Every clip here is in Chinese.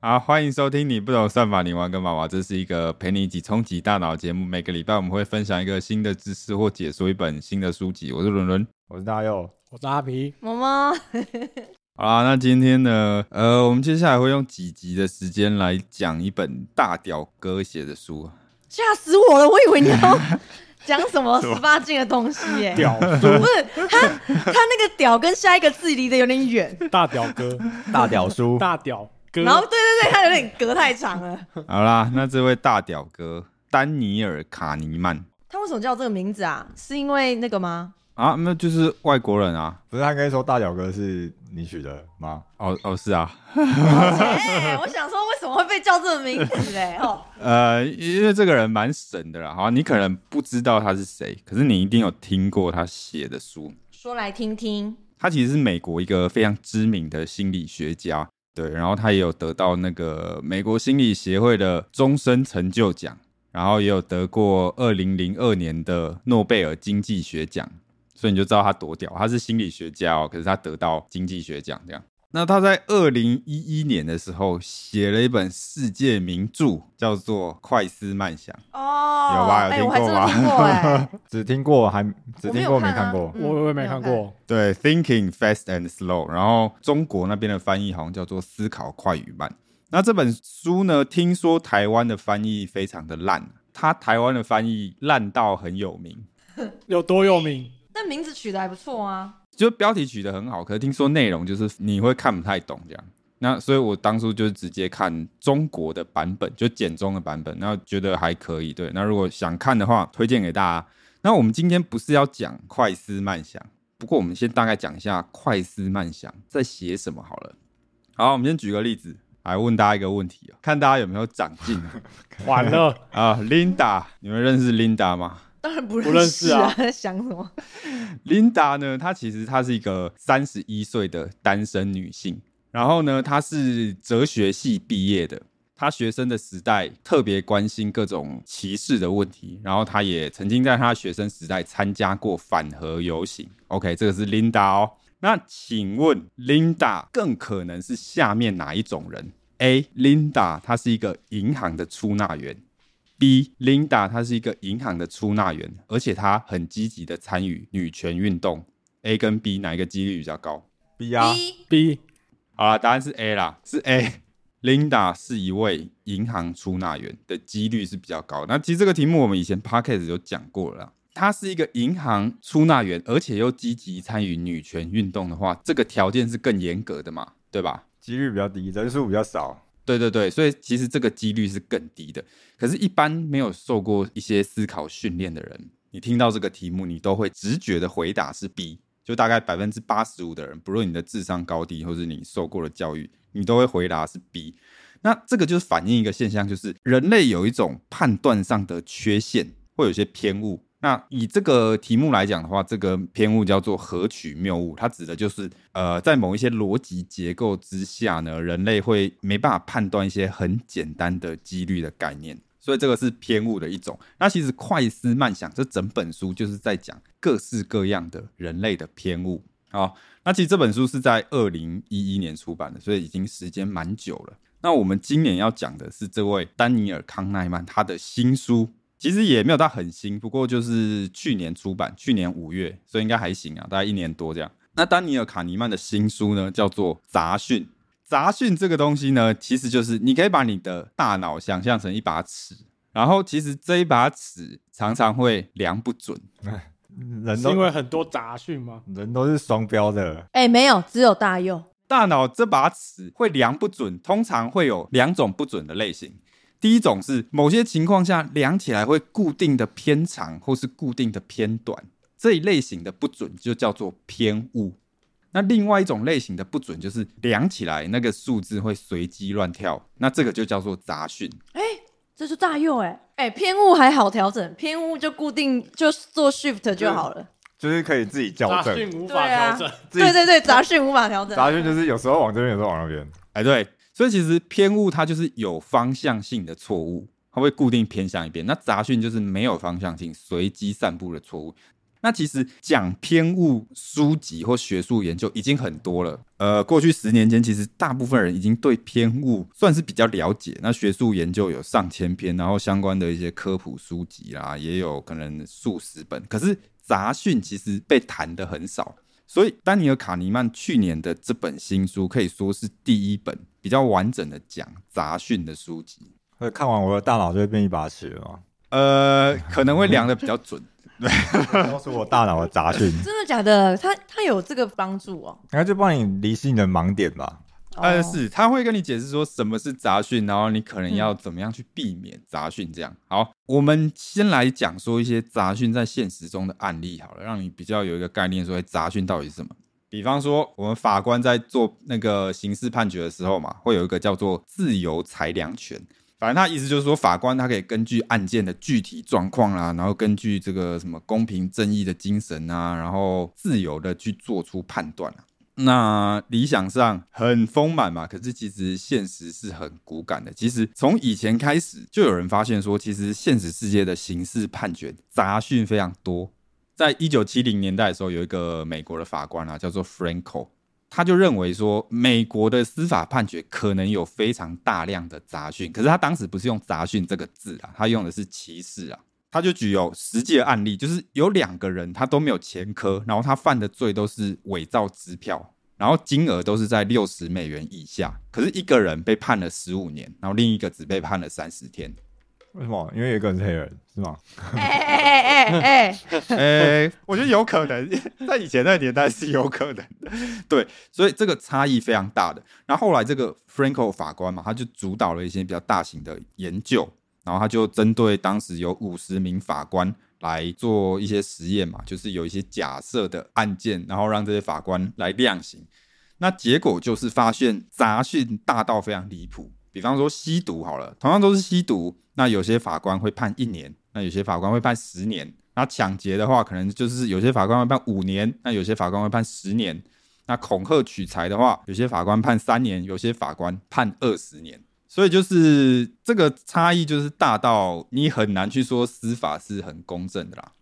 好，欢迎收听你不懂算法，你玩个毛毛。这是一个陪你一起冲击大脑的节目。每个礼拜我们会分享一个新的知识或解说一本新的书籍。我是伦伦，我是大佑，我是阿皮。毛毛，好啦，那今天呢，呃，我们接下来会用几集的时间来讲一本大屌哥写的书。吓死我了！我以为你要讲什么 十八禁的东西耶、屌不是他，他那个屌跟下一个字离得有点远，大屌哥，大屌叔，大屌哥，然后对对对，他有点隔太长了。好啦，那这位大屌哥丹尼尔·卡尼曼他为什么叫这个名字啊？是因为那个吗？啊，那就是外国人啊。不是他刚才说大屌哥是你取的吗？哦哦，是啊，哎、我想说为什么会被叫这个名字嘞？哦，呃，因为这个人蛮神的啦。好，你可能不知道他是谁，可是你一定有听过他写的书。说来听听。他其实是美国一个非常知名的心理学家，对，然后他也有得到那个美国心理协会的终身成就奖，然后也有得过二零零二年的诺贝尔经济学奖，所以你就知道他多屌，他是心理学家哦，可是他得到经济学奖这样。那他在二零一一年的时候写了一本世界名著，叫做《快思慢想》。哦，有吧有哎、听过吗 只听过还只听过我没看啊没看过。嗯我我也没看过。对，Thinking Fast and Slow，然后中国那边的翻译好像叫做思考快与慢。那这本书呢，听说台湾的翻译非常的烂，它台湾的翻译烂到很有名，有多有名？但名字取得还不错啊。就标题取得很好，可是听说内容就是你会看不太懂这样。那所以我当初就是直接看中国的版本，就简中的版本，然后觉得还可以。对，那如果想看的话，推荐给大家。那我们今天不是要讲快思慢想，不过我们先大概讲一下快思慢想在写什么好了。好，我们先举个例子来问大家一个问题啊，看大家有没有长进啊 完了，啊？Linda，你们认识 Linda 吗？当然不不认识啊在想什么？Linda 呢，她其实她是一个三十一岁的单身女性，然后呢，她是哲学系毕业的。她学生的时代特别关心各种歧视的问题，然后她也曾经在她学生时代参加过反核游行。OK，这个是 Linda 哦。那请问 Linda 更可能是下面哪一种人？A. Linda 她是一个银行的出纳员。B. Linda 她是一个银行的出纳员，而且她很积极的参与女权运动。A 跟 B 哪一个几率比较高？B 啊，B 好啦，答案是 A 啦，是 A。Linda 是一位银行出纳员的几率是比较高。那其实这个题目我们以前 podcast 有讲过了啦。她是一个银行出纳员，而且又积极参与女权运动的话，这个条件是更严格的嘛，对吧？几率比较低，人数比较少。对对对，所以其实这个几率是更低的。可是，一般没有受过一些思考训练的人，你听到这个题目，你都会直觉的回答是 B，就大概百分之八十五的人，不论你的智商高低或是你受过的教育，你都会回答是 B。那这个就是反映一个现象，就是人类有一种判断上的缺陷，会有些偏误。那以这个题目来讲的话，这个偏误叫做何取谬误，它指的就是呃，在某一些逻辑结构之下呢，人类会没办法判断一些很简单的几率的概念，所以这个是偏误的一种。那其实快思慢想这整本书就是在讲各式各样的人类的偏误。好，那其实这本书是在二零一一年出版的，所以已经时间蛮久了。那我们今年要讲的是这位丹尼尔·康奈曼他的新书，其实也没有到很新，不过就是去年出版，去年五月，所以应该还行啊，大概一年多这样。那丹尼尔·卡尼曼的新书呢，叫做《杂讯》。杂讯这个东西呢，其实就是你可以把你的大脑想象成一把尺，然后其实这一把尺常常会量不准。人都因为很多杂讯吗？人都是双标的，哎、没有，只有大佑。大脑这把尺会量不准，通常会有两种不准的类型。第一种是某些情况下量起来会固定的偏长，或是固定的偏短，这一类型的不准就叫做偏误。那另外一种类型的不准就是量起来那个数字会随机乱跳，那这个就叫做杂讯。这是大佑哎、哎、偏误还好调整，偏误就固定就做 shift 就好了。就是可以自己校正。杂讯无法调整。对对对，杂讯无法调整。杂讯就是有时候往这边，有时候往那边。哎，对，所以其实偏误它就是有方向性的错误，它会固定偏向一边。那杂讯就是没有方向性、随机散布的错误。那其实讲偏误书籍或学术研究已经很多了。呃，过去十年间，其实大部分人已经对偏误算是比较了解。那学术研究有上千篇，然后相关的一些科普书籍啦，也有可能数十本。可是杂讯其实被谈的很少。所以，丹尼尔·卡尼曼去年的这本新书可以说是第一本比较完整的讲杂讯的书籍。会看完我的大脑就会变一把尺吗，呃，可能会量的比较准。告诉我大脑的杂讯，真的假的？他他有这个帮助哦。然后就帮你离析你的盲点吧。呃，哦是，他会跟你解释说什么是杂讯，然后你可能要怎么样去避免杂讯。这样，好，我们先来讲说一些杂讯在现实中的案例好了，让你比较有一个概念，说哎杂讯到底是什么。比方说，我们法官在做那个刑事判决的时候嘛，会有一个叫做自由裁量权。反正他意思就是说，法官他可以根据案件的具体状况啦，然后根据这个什么公平正义的精神啊，然后自由的去做出判断啊。那理想上很丰满嘛，可是其实现实是很骨感的。其实从以前开始，就有人发现说，其实现实世界的刑事判决杂讯非常多。在一九七零年代的时候，有一个美国的法官啊，叫做 Franco，他就认为说，美国的司法判决可能有非常大量的杂讯。可是他当时不是用杂讯这个字啊，他用的是歧视啊。他就举有实际的案例，就是有两个人他都没有前科，然后他犯的罪都是伪造支票，然后金额都是在六十美元以下。可是一个人被判了十五年，然后另一个只被判了三十天。为什么？因为有一个人是黑人，是吗？哎哎哎哎哎，呃、我觉得有可能，在以前那个年代是有可能的。对，所以这个差异非常大的。然后后来这个 Franco 法官嘛，他就主导了一些比较大型的研究，然后他就针对当时有五十名法官来做一些实验嘛，就是有一些假设的案件，然后让这些法官来量刑。那结果就是发现杂讯大到非常离谱。比方说吸毒好了，同样都是吸毒，那有些法官会判一年，那有些法官会判十年。那抢劫的话，可能就是有些法官会判五年，那有些法官会判十年。那恐吓取财的话，有些法官判三年，有些法官判二十年。所以就是这个差异，就是大到你很难去说司法是很公正的啦。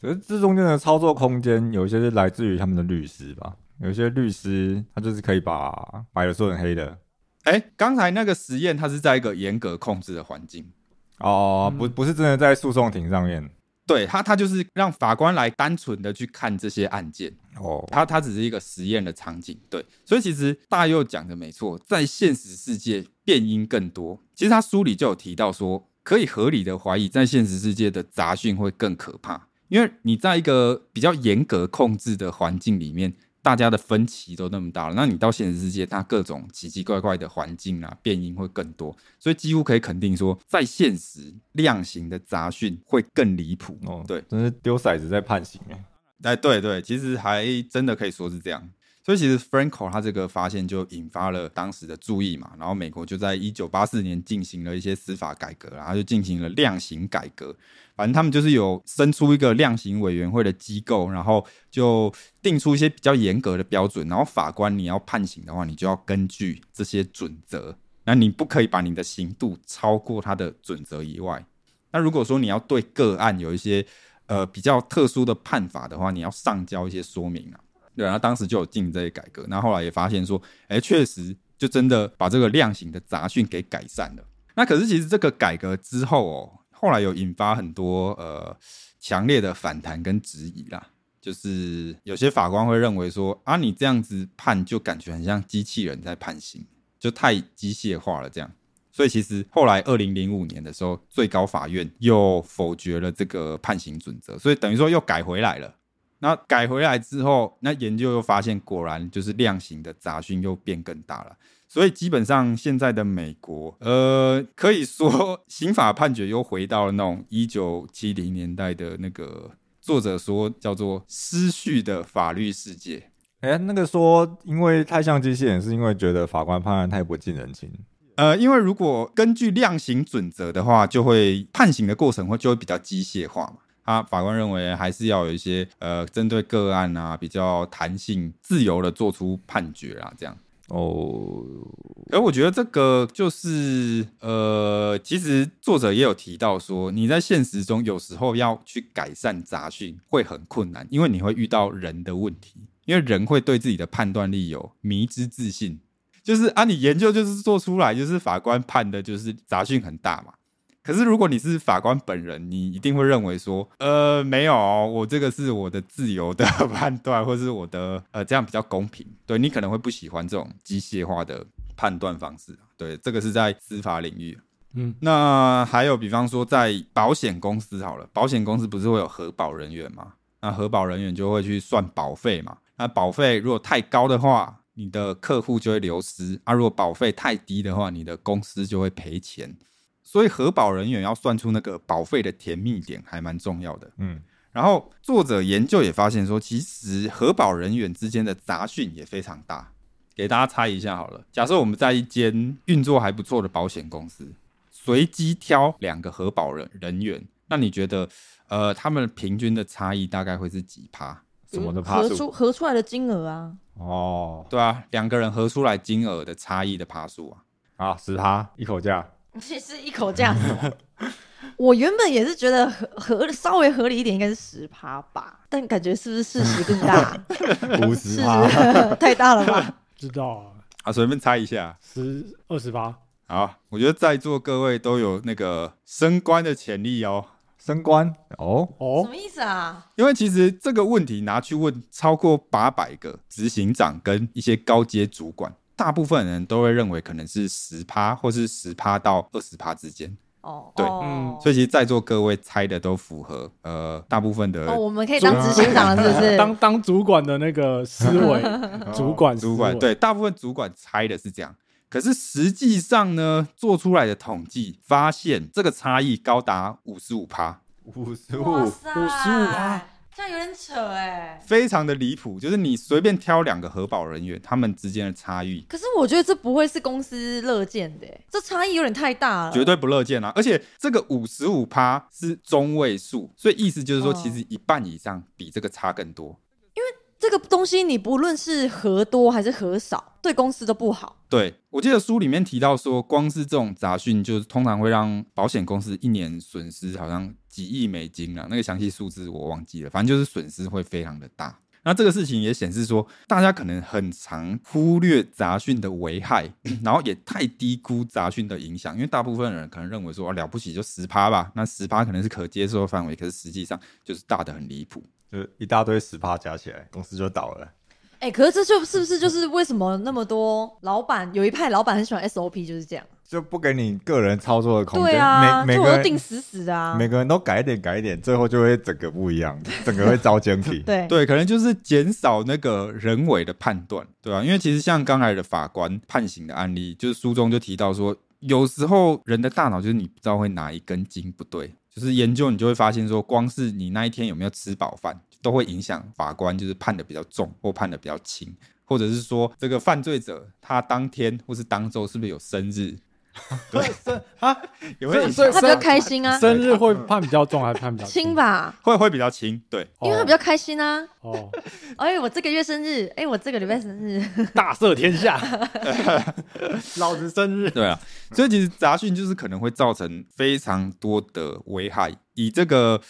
可是这中间的操作空间，有一些是来自于他们的律师吧。有些律师他就是可以把白的说成黑的。哎，刚才那个实验，它是在一个严格控制的环境，哦，不，不是真的在诉讼庭上面。对他，他就是让法官来单纯的去看这些案件，哦，他他只是一个实验的场景，对，所以其实大佑讲的没错，在现实世界变因更多。其实他书里就有提到说，可以合理的怀疑，在现实世界的杂讯会更可怕，因为你在一个比较严格控制的环境里面，大家的分歧都那么大了，那你到现实世界，它各种奇奇怪怪的环境啊，变因会更多，所以几乎可以肯定说，在现实量刑的杂讯会更离谱。哦，对，真是丢骰子在判刑哎。哎，对对，其实还真的可以说是这样。所以其实 Franco 他这个发现就引发了当时的注意嘛，然后美国就在一九八四年进行了一些司法改革，然后就进行了量刑改革。反正他们就是有生出一个量刑委员会的机构，然后就定出一些比较严格的标准，然后法官你要判刑的话，你就要根据这些准则，那你不可以把你的刑度超过它的准则以外。那如果说你要对个案有一些呃比较特殊的判法的话，你要上交一些说明啊。对，然后当时就有进这些改革，那后来也发现说，哎，确实就真的把这个量刑的杂讯给改善了。那可是其实这个改革之后哦，后来有引发很多呃强烈的反弹跟质疑啦。就是有些法官会认为说，啊，你这样子判就感觉很像机器人在判刑，就太机械化了这样。所以其实后来二零零五年的时候，最高法院又否决了这个判刑准则，所以等于说又改回来了。那改回来之后，那研究又发现，果然就是量刑的杂讯又变更大了。所以基本上现在的美国，呃，可以说刑法判决又回到了那种一九七零年代的那个作者说叫做失序的法律世界。哎、那个说因为太像机器人，是因为觉得法官判案太不近人情。呃，因为如果根据量刑准则的话，就会判刑的过程会就会比较机械化嘛。他法官认为还是要有一些呃针对个案啊比较弹性、自由的做出判决啊，这样。哦，而我觉得这个就是呃，其实作者也有提到说，你在现实中有时候要去改善杂讯会很困难，因为你会遇到人的问题，因为人会对自己的判断力有迷之自信，就是啊，你研究就是做出来，就是法官判的就是杂讯很大嘛。可是如果你是法官本人，你一定会认为说，呃，没有，我这个是我的自由的判断，或是我的呃，这样比较公平。对你可能会不喜欢这种机械化的判断方式。对，这个是在司法领域。嗯，那还有比方说在保险公司好了，保险公司不是会有核保人员吗？那核保人员就会去算保费嘛。那保费如果太高的话，你的客户就会流失；啊，如果保费太低的话，你的公司就会赔钱。所以核保人员要算出那个保费的甜蜜点，还蛮重要的。嗯，然后作者研究也发现说，其实核保人员之间的杂讯也非常大。给大家猜一下好了，假设我们在一间运作还不错的保险公司，随机挑两个核保人人员，那你觉得，呃，他们平均的差异大概会是几趴？什么的趴数？合出合出来的金额啊，哦，对啊，两个人合出来金额的差异的趴数啊，啊，十趴一口价，其实一口价？我原本也是觉得合合稍微合理一点，应该是十趴吧，但感觉是不是事实更大？五十趴，太大了吧？知道啊，啊，随便猜一下。十二十八，好，我觉得在座各位都有那个升官的潜力哦。升官哦哦，什哦，么意思啊？因为其实这个问题拿去问超过八百个执行长跟一些高阶主管，大部分人都会认为可能是十趴或是十趴到二十趴之间。哦，对哦嗯所以其实在座各位猜的都符合呃大部分的哦，我们可以当执行长了，是不是？当当主管的那个思维，主管思主管对大部分主管猜的是这样。可是实际上呢，做出来的统计发现，这个差异高达五十五趴，五十五五，塞，55%这样有点扯哎。非常的离谱。就是你随便挑两个核保人员，他们之间的差异可是我觉得这不会是公司乐见的欸，这差异有点太大了。绝对不乐见啊！而且这个五十五趴是中位数，所以意思就是说，哦其实一半以上比这个差更多。这个东西你不论是核多还是核少，对公司都不好。对我记得书里面提到说，光是这种杂讯，就是通常会让保险公司一年损失好像几亿美金啊，那个详细数字我忘记了，反正就是损失会非常的大。那这个事情也显示说，大家可能很常忽略杂讯的危害，然后也太低估杂讯的影响，因为大部分人可能认为说、啊、了不起就十趴吧，那十趴可能是可接受范围，可是实际上就是大的很离谱。就是一大堆十趴加起来，公司就倒了。哎、可是这就是不是就是为什么那么多老板有一派老板很喜欢 SOP 就是这样？就不给你个人操作的空间，对啊，每每个人都定死死的啊。每个人都改一点改一点，最后就会整个不一样，整个会遭奸体。对对，可能就是减少那个人为的判断，对啊、因为其实像刚才的法官判刑的案例，就是书中就提到说，有时候人的大脑就是你不知道会哪一根筋不对，就是研究你就会发现说，光是你那一天有没有吃饱饭，都会影响法官就是判的比较重或判的比较轻，或者是说这个犯罪者他当天或是当周是不是有生日，对。生啊，也会影所以他比较开心啊，生日会判比较重还是判比较轻？吧，会会比较轻，对。因为他比较开心啊。哦，哎，我这个月生日，哎，我这个礼拜生日，大赦天下，老子生日，对啊，所以其实杂讯就是可能会造成非常多的危害。以这个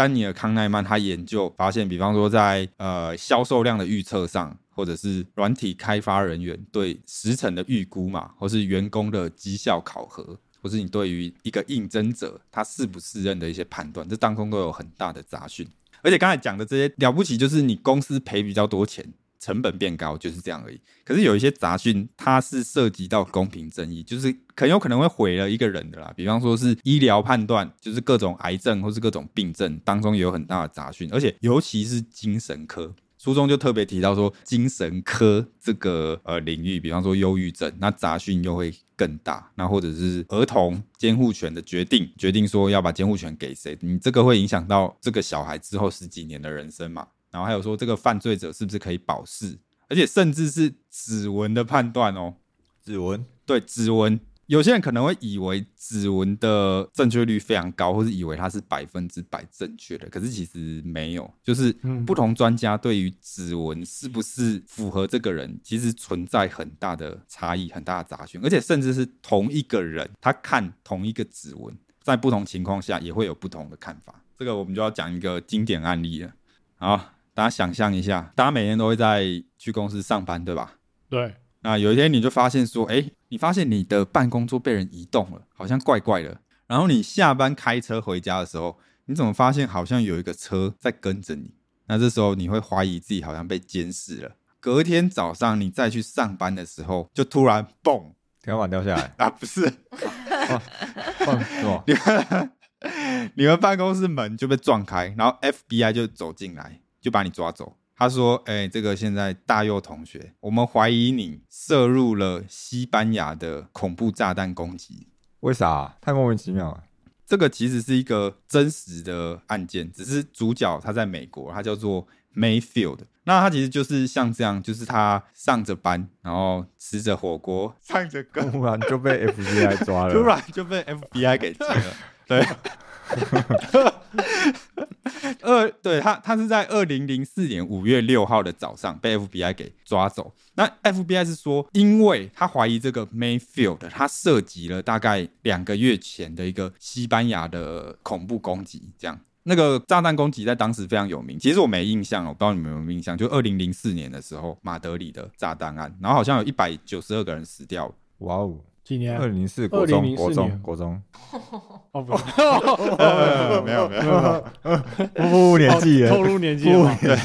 丹尼尔康奈曼他研究发现，比方说在呃销售量的预测上，或者是软体开发人员对时程的预估嘛，或是员工的绩效考核，或是你对于一个应征者他适不适任的一些判断，这当中都有很大的杂讯。而且刚才讲的这些了不起，就是你公司赔比较多钱，成本变高，就是这样而已。可是有一些杂讯，它是涉及到公平正义，就是很有可能会毁了一个人的啦。比方说是医疗判断，就是各种癌症或是各种病症当中也有很大的杂讯，而且尤其是精神科。书中就特别提到说，精神科这个呃领域，比方说忧郁症，那杂讯又会更大。那或者是儿童监护权的决定，决定说要把监护权给谁，你这个会影响到这个小孩之后十几年的人生嘛。然后还有说，这个犯罪者是不是可以保释，而且甚至是指纹的判断哦。指纹对，指纹有些人可能会以为指纹的正确率非常高，或是以为它是百分之百正确的，可是其实没有。就是嗯不同专家对于指纹是不是符合这个人，其实存在很大的差异，很大的杂讯，而且甚至是同一个人，他看同一个指纹，在不同情况下也会有不同的看法。这个我们就要讲一个经典案例了。好，大家想象一下，大家每天都会在去公司上班，对吧？对，那有一天你就发现说，哎、你发现你的办公桌被人移动了，好像怪怪的。然后你下班开车回家的时候，你怎么发现好像有一个车在跟着你？那这时候你会怀疑自己好像被监视了。隔天早上你再去上班的时候，就突然嘣天花板掉下来，啊，不是，放是吗？你们办公室门就被撞开，然后 FBI 就走进来，就把你抓走。他说：“哎、这个现在大佑同学，我们怀疑你涉入了西班牙的恐怖炸弹攻击。为啥？太莫名其妙了。这个其实是一个真实的案件，只是主角他在美国，他叫做 Mayfield。那他其实就是像这样，就是他上着班，然后吃着火锅，唱着歌，突然就被 FBI 抓了，突然就被 FBI 给 接了。对，二对他他是在二零零四年五月六号的早上被 FBI 给抓走。那 FBI 是说，因为他怀疑这个 Mayfield 他涉及了大概两个月前的一个西班牙的恐怖攻击，这样。那个炸弹攻击在当时非常有名，其实我没印象哦，我不知道你们有没有印象，就二零零四年的时候，马德里的炸弹案，然后好像有一百九十二个人死掉。哇哦！几年二？零零四国中，2004国中，年国中，哦不，呃，没有没有，不年纪透，露年纪了？对，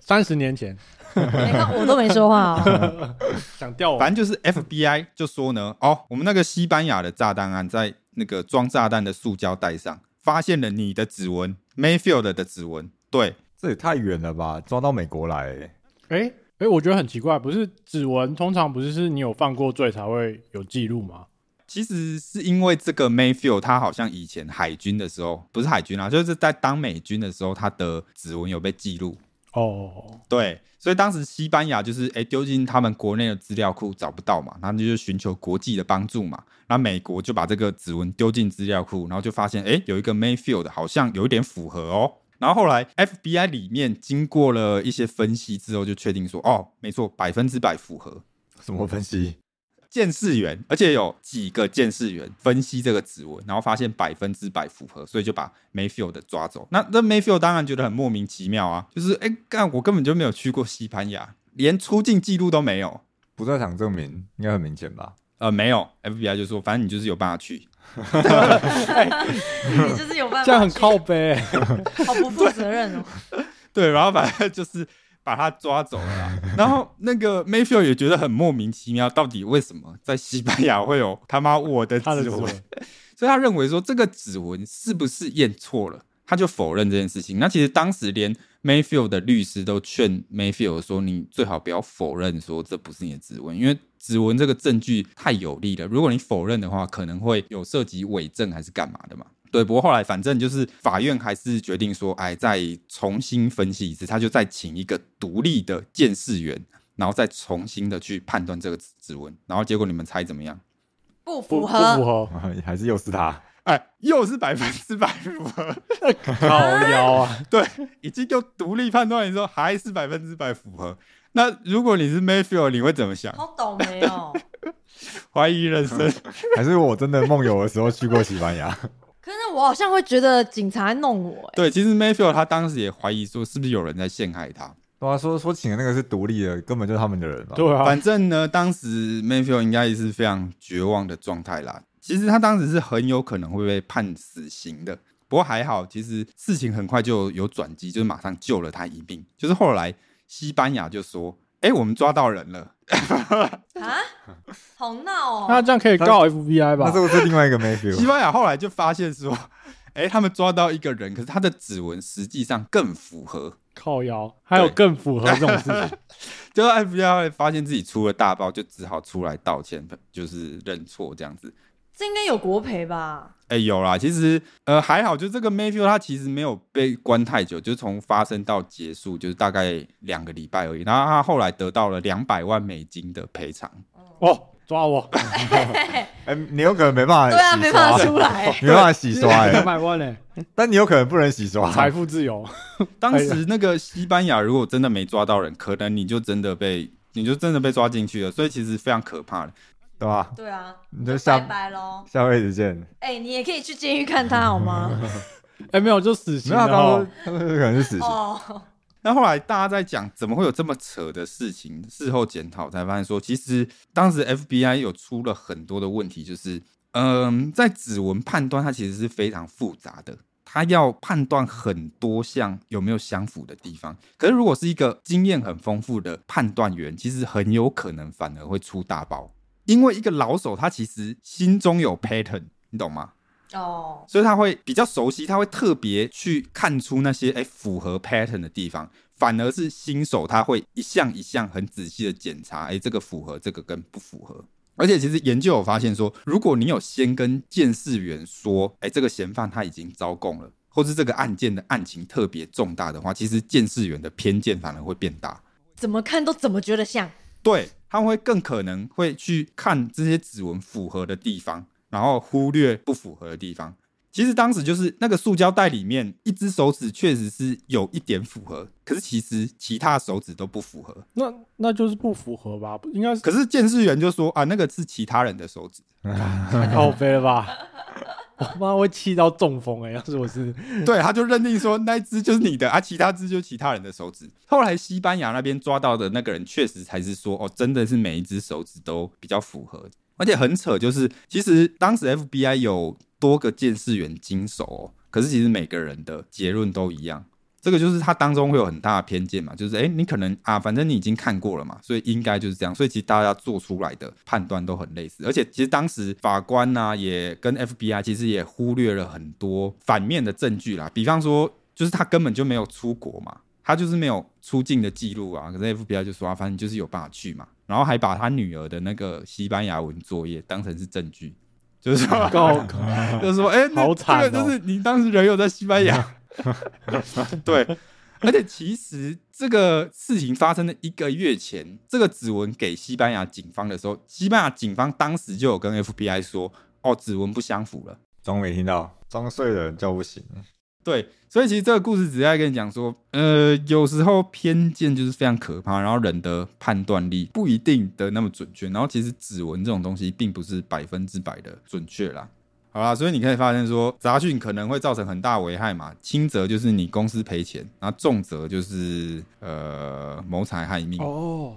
三十年前我都没说话哦。想调我，反正就是 FBI 就说呢，哦，我们那个西班牙的炸弹案，在那个装炸弹的塑胶袋上发现了你的指纹，Mayfield 的指纹。对，这也太远了吧？抓到美国来欸，哎哎，我觉得很奇怪，不是指纹通常不是是你有犯过罪才会有记录吗？其实是因为这个 Mayfield 他好像以前海军的时候，不是海军啊，就是在当美军的时候，他的指纹有被记录。哦，对，所以当时西班牙就是哎丢进他们国内的资料库找不到嘛，然后就寻求国际的帮助嘛。然后美国就把这个指纹丢进资料库，然后就发现哎有一个 Mayfield 好像有一点符合哦。然后后来 FBI 里面经过了一些分析之后，就确定说哦没错，百分之百符合。什么分析？监视员，而且有几个监视员分析这个指纹，然后发现百分之百符合，所以就把 Mayfield 抓走。那那 Mayfield 当然觉得很莫名其妙啊，就是哎干，我根本就没有去过西班牙，连出境记录都没有。不在场证明应该很明显吧？呃，没有，FBI 就说，反正你就是有办法去。你就是有办法，这样很靠，背，好不负责任哦。对，然后反正就是把他抓走了啦。然后那个 Mayfield 也觉得很莫名其妙，到底为什么在西班牙会有他妈我的指纹？他的指纹，所以他认为说这个指纹是不是验错了，他就否认这件事情。那其实当时连 Mayfield 的律师都劝 Mayfield 说，你最好不要否认说这不是你的指纹，因为指纹这个证据太有力了，如果你否认的话，可能会有涉及伪证还是干嘛的嘛。对，不过后来反正就是法院还是决定说，哎，再重新分析一次，他就再请一个独立的鉴识员，然后再重新的去判断这个指纹，然后结果你们猜怎么样？不不不符合，符合，还是又是他？哎，又是百分之百符合。靠腰啊，对，已经就独立判断的时候还是百分之百符合。那如果你是 Mayfield，你会怎么想？好倒霉哦。怀疑人生？还是我真的梦游的时候去过西班牙？可是我好像会觉得警察在弄我，哎对，其实 Mayfield 他当时也怀疑说，是不是有人在陷害他？对啊，说说请的那个是独立的，根本就是他们的人吧？对啊，反正呢，当时 Mayfield 应该也是非常绝望的状态啦。其实他当时是很有可能会被判死刑的，不过还好，其实事情很快就有转机，就是马上救了他一命。就是后来西班牙就说：“哎、我们抓到人了。”啊，好闹哦那哦。这样可以告 FBI 吧那？是不是另外一个 西 Mayfield？班牙后来就发现说，哎、他们抓到一个人，可是他的指纹实际上更符合。靠腰，还有更符合这种事情，就 FBI 会发现自己出了大包，就只好出来道歉，就是认错这样子。这应该有国赔吧？哎、有啦，其实呃还好，就这个 Mayfield 他其实没有被关太久，就从发生到结束就是大概两个礼拜而已。然后他后来得到了两百万美金的赔偿。哦，抓我，哎，你有可能没办法，对啊，没办法出来。没办法洗刷两 哎，百万呢，但你有可能不能洗刷，财富自由。当时那个西班牙如果真的没抓到人，可能你就真的被你就真的被抓进去了，所以其实非常可怕的。对吧？对啊，你就下拜拜喽。下辈子见。哎，你也可以去监狱看他好吗？哎，没有，就死刑没有，他然后说他说可能是死刑，哦，那后来大家在讲怎么会有这么扯的事情，事后检讨才发现说，其实当时 FBI 有出了很多的问题，就是嗯，在指纹判断它其实是非常复杂的，它要判断很多项有没有相符的地方。可是如果是一个经验很丰富的判断员，其实很有可能反而会出大包，因为一个老手他其实心中有 pattern，你懂吗？哦，所以他会比较熟悉，他会特别去看出那些哎、符合 pattern 的地方，反而是新手他会一项一项很仔细的检查，哎、这个符合，这个跟不符合。而且其实研究有发现说，如果你有先跟监视员说，哎、这个嫌犯他已经招供了，或是这个案件的案情特别重大的话，其实监视员的偏见反而会变大。怎么看都怎么觉得像。对，他们会更可能会去看这些指纹符合的地方，然后忽略不符合的地方。其实当时就是那个塑胶袋里面，一只手指确实是有一点符合，可是其实其他手指都不符合。那那就是不符合吧？不应该是可是监视员就说啊，那个是其他人的手指。太 靠背了吧？我 妈会气到中风哎、要是我是 对，他就认定说那一只就是你的啊，其他只就是其他人的手指。后来西班牙那边抓到的那个人，确实才是说哦，真的是每一只手指都比较符合，而且很扯，就是其实当时 FBI 有多个监视员经手哦，可是其实每个人的结论都一样。这个就是他当中会有很大的偏见嘛，就是诶，你可能啊，反正你已经看过了嘛，所以应该就是这样，所以其实大家做出来的判断都很类似，而且其实当时法官呢、也跟 FBI 其实也忽略了很多反面的证据啦，比方说就是他根本就没有出国嘛，他就是没有出境的记录啊，可是 FBI 就说啊，反正就是有办法去嘛，然后还把他女儿的那个西班牙文作业当成是证据，就是说 就是说，哎、那好惨哦这个就是你当时人有在西班牙，对，而且其实这个事情发生的一个月前，这个指纹给西班牙警方的时候，西班牙警方当时就有跟 FBI 说，哦，指纹不相符了。装没听到，装睡的人叫不醒。对，所以其实这个故事只是在跟你讲说，呃，有时候偏见就是非常可怕，然后人的判断力不一定的那么准确，然后其实指纹这种东西并不是百分之百的准确啦。好啦，所以你可以发现说，杂讯可能会造成很大危害嘛，轻则就是你公司赔钱，然后重则就是呃谋财害命。哦，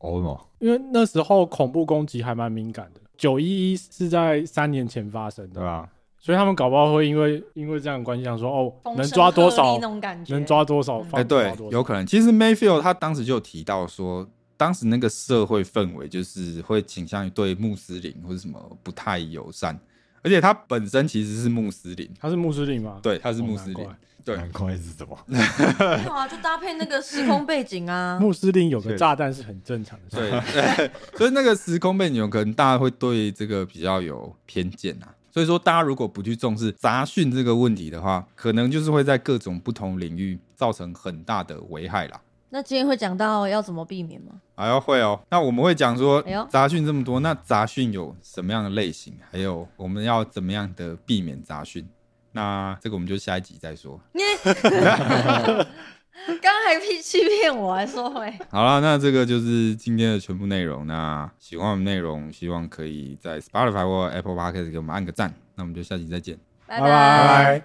哦，因为那时候恐怖攻击还蛮敏感的，九一一是在三年前发生的，对吧？所以他们搞不好会因为因为这样的关系，想说哦，能抓多少那种感觉，能抓多少嗯哎、对抓多，少有可能。其实 Mayfield 他当时就有提到说，当时那个社会氛围就是会倾向于对穆斯林或者什么不太友善，而且他本身其实是穆斯林，他是穆斯林吗？对，他是哦穆斯林难怪，对难怪是什么？没有啊，就搭配那个时空背景啊。穆斯林有个炸弹是很正常的事。对，所以那个时空背景有可能大家会对这个比较有偏见啊。所以说，大家如果不去重视杂讯这个问题的话，可能就是会在各种不同领域造成很大的危害啦。那今天会讲到要怎么避免吗？还要会哦，那我们会讲说哎呦杂讯这么多，那杂讯有什么样的类型？还有我们要怎么样的避免杂讯？那这个我们就下一集再说。刚刚还骗欺骗我，还说会。好了，那这个就是今天的全部内容。那喜欢我们内容，希望可以在 Spotify 或 Apple Podcast 给我们按个赞。那我们就下集再见。拜拜拜。